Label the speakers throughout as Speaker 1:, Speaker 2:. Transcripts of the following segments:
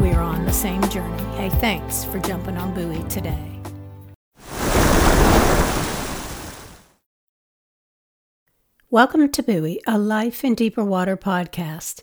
Speaker 1: we are on the same journey. Hey, thanks for jumping on Buoy today. Welcome to Buoy, a Life in Deeper Water podcast.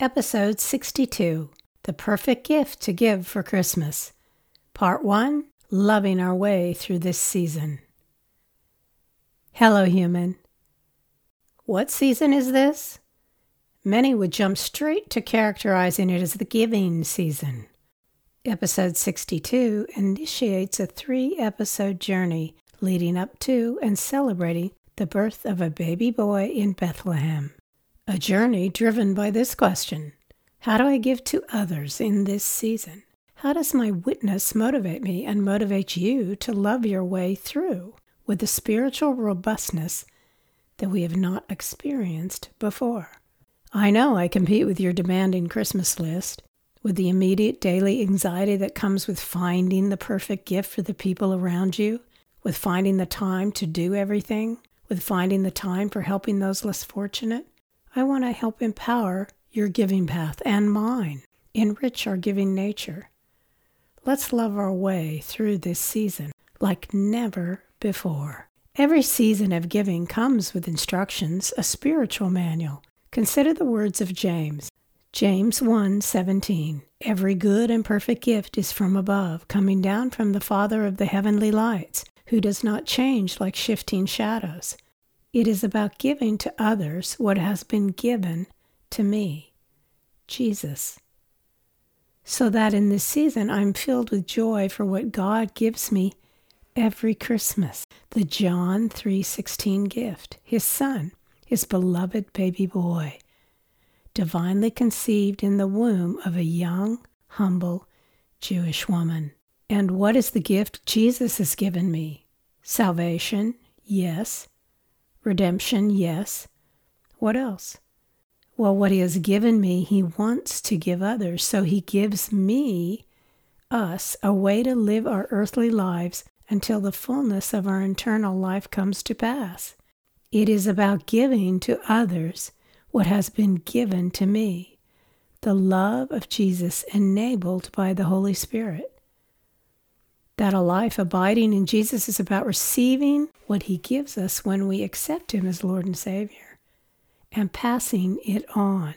Speaker 1: Episode 62 The Perfect Gift to Give for Christmas. Part 1 Loving Our Way Through This Season. Hello, human. What season is this? Many would jump straight to characterizing it as the giving season. Episode 62 initiates a three episode journey leading up to and celebrating the birth of a baby boy in Bethlehem. A journey driven by this question How do I give to others in this season? How does my witness motivate me and motivate you to love your way through with the spiritual robustness that we have not experienced before? I know I compete with your demanding Christmas list, with the immediate daily anxiety that comes with finding the perfect gift for the people around you, with finding the time to do everything, with finding the time for helping those less fortunate. I want to help empower your giving path and mine, enrich our giving nature. Let's love our way through this season like never before. Every season of giving comes with instructions, a spiritual manual Consider the words of James. James 1:17 Every good and perfect gift is from above, coming down from the Father of the heavenly lights, who does not change like shifting shadows. It is about giving to others what has been given to me, Jesus. So that in this season I'm filled with joy for what God gives me every Christmas, the John 3:16 gift, his son his beloved baby boy, divinely conceived in the womb of a young, humble Jewish woman. And what is the gift Jesus has given me? Salvation, yes. Redemption, yes. What else? Well, what he has given me, he wants to give others. So he gives me, us, a way to live our earthly lives until the fullness of our eternal life comes to pass. It is about giving to others what has been given to me, the love of Jesus enabled by the Holy Spirit. That a life abiding in Jesus is about receiving what He gives us when we accept Him as Lord and Savior and passing it on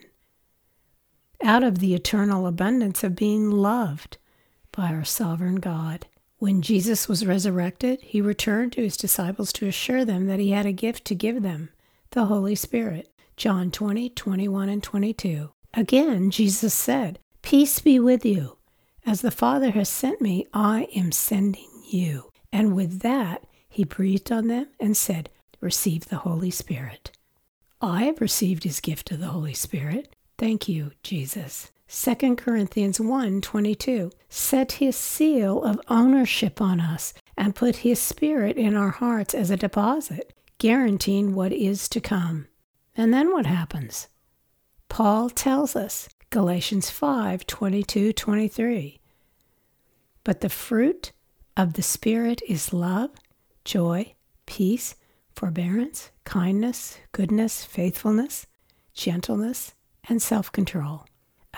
Speaker 1: out of the eternal abundance of being loved by our sovereign God. When Jesus was resurrected, he returned to his disciples to assure them that he had a gift to give them, the Holy Spirit. John 20, 21, and 22. Again, Jesus said, Peace be with you. As the Father has sent me, I am sending you. And with that, he breathed on them and said, Receive the Holy Spirit. I have received his gift of the Holy Spirit. Thank you, Jesus. 2 Corinthians 1 22, set his seal of ownership on us and put his spirit in our hearts as a deposit, guaranteeing what is to come. And then what happens? Paul tells us, Galatians 5 22 23. But the fruit of the Spirit is love, joy, peace, forbearance, kindness, goodness, faithfulness, gentleness, and self control.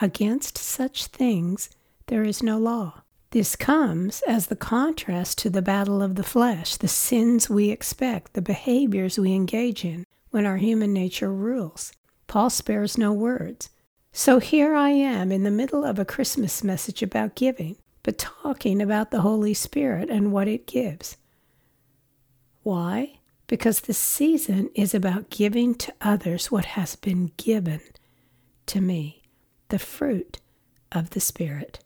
Speaker 1: Against such things there is no law. This comes as the contrast to the battle of the flesh, the sins we expect, the behaviors we engage in when our human nature rules. Paul spares no words. So here I am in the middle of a Christmas message about giving, but talking about the Holy Spirit and what it gives. Why? Because the season is about giving to others what has been given to me, the fruit of the Spirit.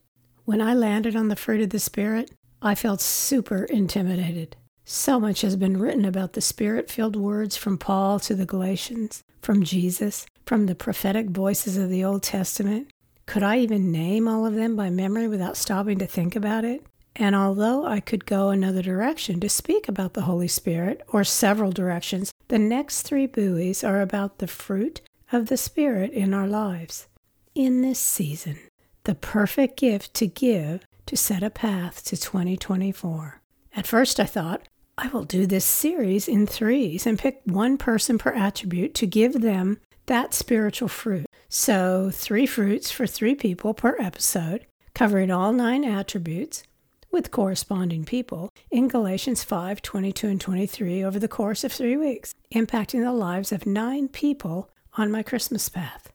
Speaker 1: When I landed on the fruit of the Spirit, I felt super intimidated. So much has been written about the spirit filled words from Paul to the Galatians, from Jesus, from the prophetic voices of the Old Testament. Could I even name all of them by memory without stopping to think about it? And although I could go another direction to speak about the Holy Spirit, or several directions, the next three buoys are about the fruit of the Spirit in our lives. In this season, the perfect gift to give to set a path to 2024. At first, I thought, I will do this series in threes and pick one person per attribute to give them that spiritual fruit. So, three fruits for three people per episode, covering all nine attributes with corresponding people in Galatians 5 22 and 23 over the course of three weeks, impacting the lives of nine people on my Christmas path.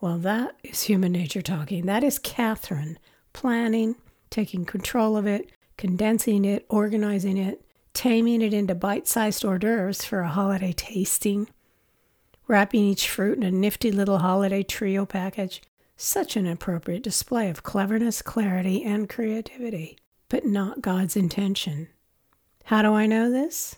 Speaker 1: Well, that is human nature talking. That is Kathryn planning, taking control of it, condensing it, organizing it, taming it into bite sized hors d'oeuvres for a holiday tasting, wrapping each fruit in a nifty little holiday trio package. Such an appropriate display of cleverness, clarity, and creativity, but not God's intention. How do I know this?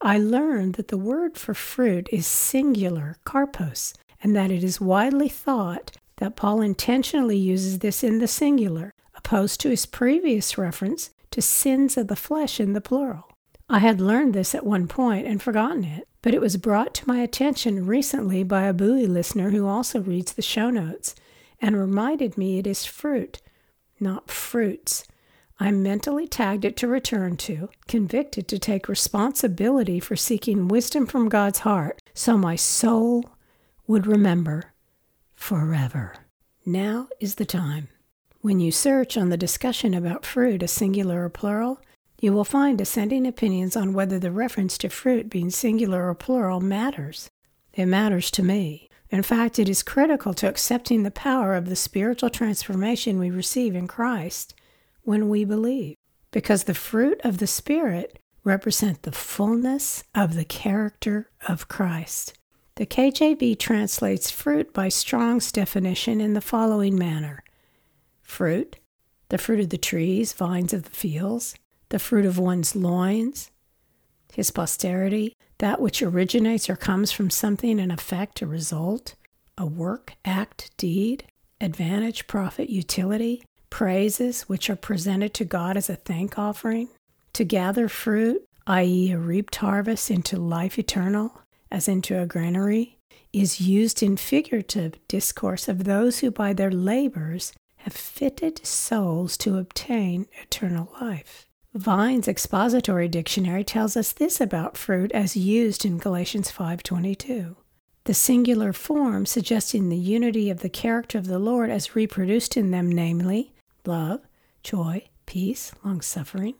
Speaker 1: I learned that the word for fruit is singular, karpos, and that it is widely thought that Paul intentionally uses this in the singular, opposed to his previous reference to sins of the flesh in the plural. I had learned this at one point and forgotten it, but it was brought to my attention recently by a buoy listener who also reads the show notes and reminded me it is fruit, not fruits. I mentally tagged it to return to, convicted to take responsibility for seeking wisdom from God's heart so my soul would remember forever. Now is the time. When you search on the discussion about fruit, a singular or plural, you will find dissenting opinions on whether the reference to fruit being singular or plural matters. It matters to me. In fact, it is critical to accepting the power of the spiritual transformation we receive in Christ when we believe, because the fruit of the Spirit represent the fullness of the character of Christ. The KJV translates fruit by Strong's definition in the following manner fruit, the fruit of the trees, vines of the fields, the fruit of one's loins, his posterity, that which originates or comes from something in effect, a result, a work, act, deed, advantage, profit, utility, praises which are presented to God as a thank offering, to gather fruit, i.e., a reaped harvest, into life eternal, as into a granary, is used in figurative discourse of those who by their labors have fitted souls to obtain eternal life. Vine's expository dictionary tells us this about fruit as used in Galatians 5:22. The singular form suggesting the unity of the character of the Lord as reproduced in them namely love, joy, peace, long-suffering,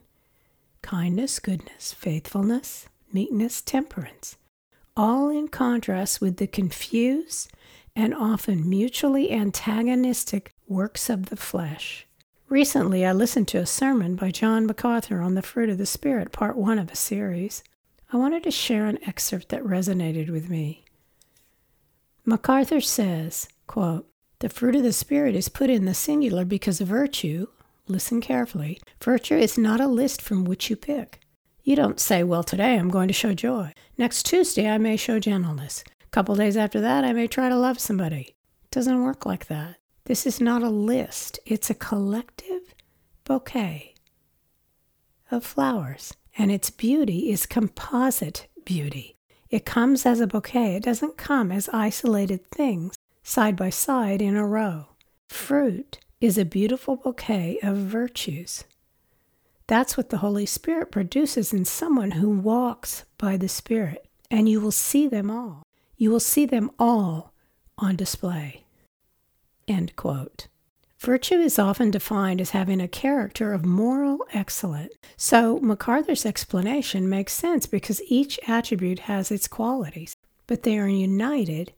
Speaker 1: kindness, goodness, faithfulness, meekness, temperance, all in contrast with the confused and often mutually antagonistic works of the flesh. Recently, I listened to a sermon by John MacArthur on the fruit of the Spirit, part one of a series. I wanted to share an excerpt that resonated with me. MacArthur says, quote, The fruit of the Spirit is put in the singular because virtue, listen carefully, virtue is not a list from which you pick. You don't say, Well, today I'm going to show joy. Next Tuesday I may show gentleness. A couple days after that I may try to love somebody. It doesn't work like that. This is not a list, it's a collective bouquet of flowers, and its beauty is composite beauty. It comes as a bouquet, it doesn't come as isolated things side by side in a row. Fruit is a beautiful bouquet of virtues. That's what the Holy Spirit produces in someone who walks by the Spirit, and you will see them all. You will see them all on display. End quote. Virtue is often defined as having a character of moral excellence. So MacArthur's explanation makes sense because each attribute has its qualities, but they are united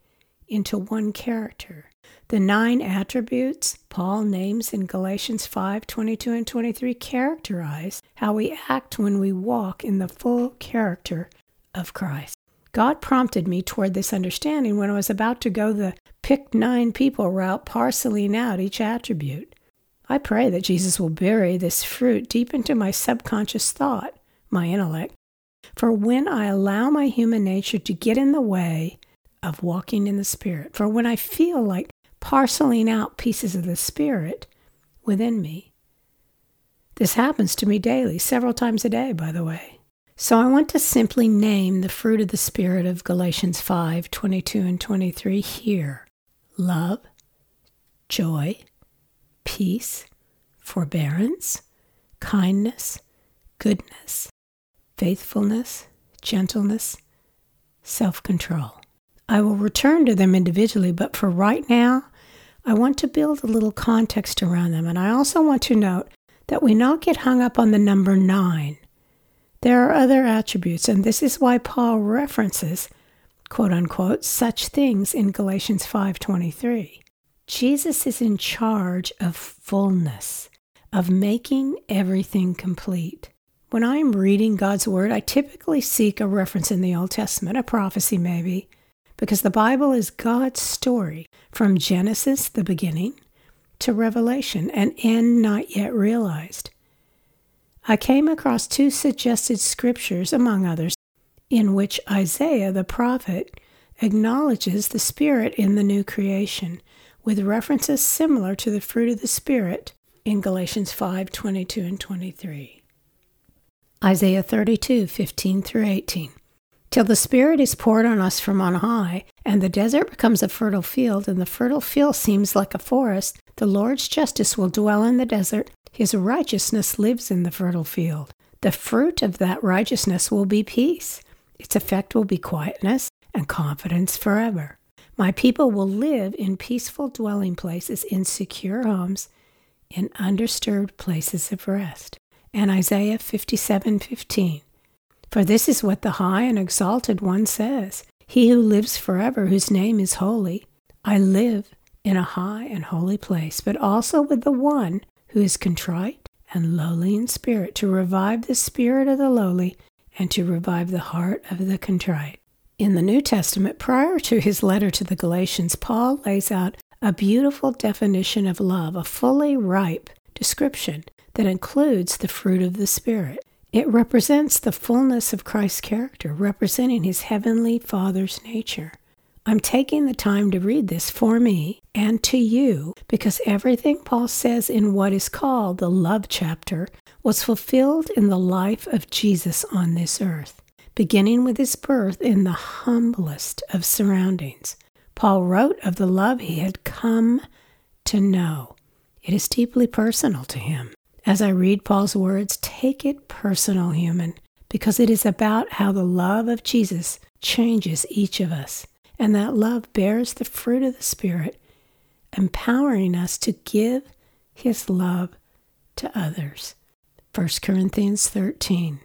Speaker 1: into one character. The nine attributes Paul names in Galatians 5 22 and 23 characterize how we act when we walk in the full character of Christ. God prompted me toward this understanding when I was about to go the pick nine people route, parceling out each attribute. I pray that Jesus will bury this fruit deep into my subconscious thought, my intellect, for when I allow my human nature to get in the way of walking in the Spirit, for when I feel like parceling out pieces of the Spirit within me. This happens to me daily, several times a day, by the way. So I want to simply name the fruit of the Spirit of Galatians 5 22 and 23 here love, joy, peace, forbearance, kindness, goodness, faithfulness, gentleness, self control. I will return to them individually, but for right now, I want to build a little context around them. And I also want to note that we not get hung up on the number nine. There are other attributes, and this is why Paul references, quote unquote, such things in Galatians 5:23. Jesus is in charge of fullness, of making everything complete. When I am reading God's Word, I typically seek a reference in the Old Testament, a prophecy maybe, because the Bible is God's story from Genesis, the beginning, to Revelation, an end not yet realized. I came across two suggested scriptures, among others, in which Isaiah the prophet acknowledges the Spirit in the new creation, with references similar to the fruit of the Spirit in Galatians 5 22 and 23. Isaiah 32 15 through 18 till the Spirit is poured on us from on high, and the desert becomes a fertile field, and the fertile field seems like a forest. The Lord's justice will dwell in the desert, his righteousness lives in the fertile field. The fruit of that righteousness will be peace. Its effect will be quietness and confidence forever. My people will live in peaceful dwelling places, in secure homes, in undisturbed places of rest. And Isaiah 57:15. For this is what the high and exalted one says He who lives forever, whose name is holy. I live in a high and holy place, but also with the one who is contrite and lowly in spirit, to revive the spirit of the lowly and to revive the heart of the contrite. In the New Testament, prior to his letter to the Galatians, Paul lays out a beautiful definition of love, a fully ripe description that includes the fruit of the Spirit. It represents the fullness of Christ's character, representing his heavenly Father's nature. I'm taking the time to read this for me and to you because everything Paul says in what is called the love chapter was fulfilled in the life of Jesus on this earth, beginning with his birth in the humblest of surroundings. Paul wrote of the love he had come to know. It is deeply personal to him. As I read Paul's words, take it personal, human, because it is about how the love of Jesus changes each of us, and that love bears the fruit of the Spirit, empowering us to give his love to others. 1 Corinthians 13.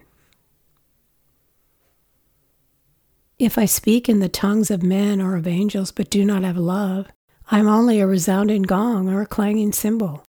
Speaker 1: If I speak in the tongues of men or of angels but do not have love, I am only a resounding gong or a clanging cymbal.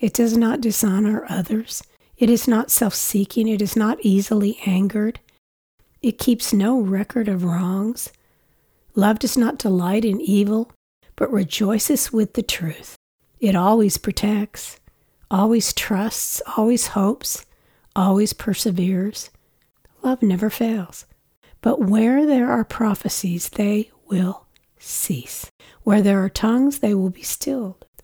Speaker 1: It does not dishonor others. It is not self seeking. It is not easily angered. It keeps no record of wrongs. Love does not delight in evil, but rejoices with the truth. It always protects, always trusts, always hopes, always perseveres. Love never fails. But where there are prophecies, they will cease. Where there are tongues, they will be stilled.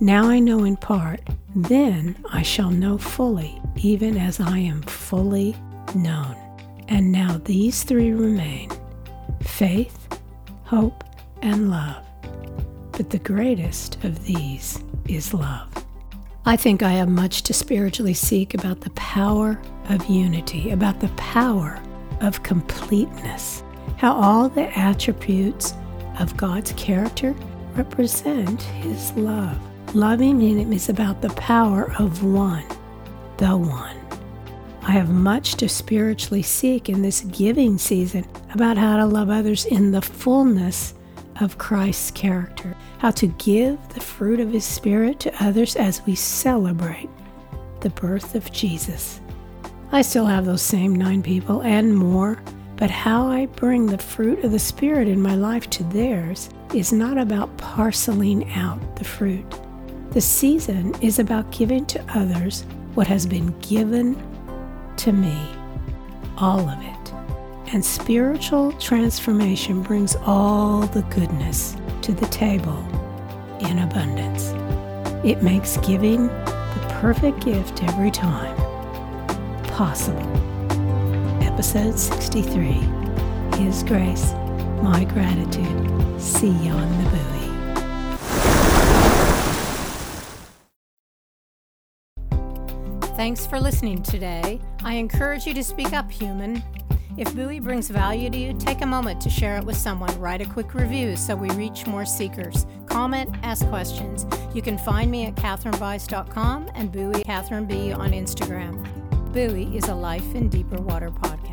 Speaker 1: Now I know in part, then I shall know fully, even as I am fully known. And now these three remain faith, hope, and love. But the greatest of these is love. I think I have much to spiritually seek about the power of unity, about the power of completeness, how all the attributes of God's character represent His love. Loving Him is about the power of one, the one. I have much to spiritually seek in this giving season about how to love others in the fullness of Christ's character, how to give the fruit of His Spirit to others as we celebrate the birth of Jesus. I still have those same nine people and more, but how I bring the fruit of the Spirit in my life to theirs is not about parceling out the fruit. The season is about giving to others what has been given to me, all of it. And spiritual transformation brings all the goodness to the table in abundance. It makes giving the perfect gift every time possible. Episode 63 His Grace, My Gratitude. See you on the buoy. Thanks for listening today. I encourage you to speak up, human. If Buoy brings value to you, take a moment to share it with someone. Write a quick review so we reach more seekers. Comment, ask questions. You can find me at kathrynbise.com and Buoy Kathryn B on Instagram. Buoy is a Life in Deeper Water podcast.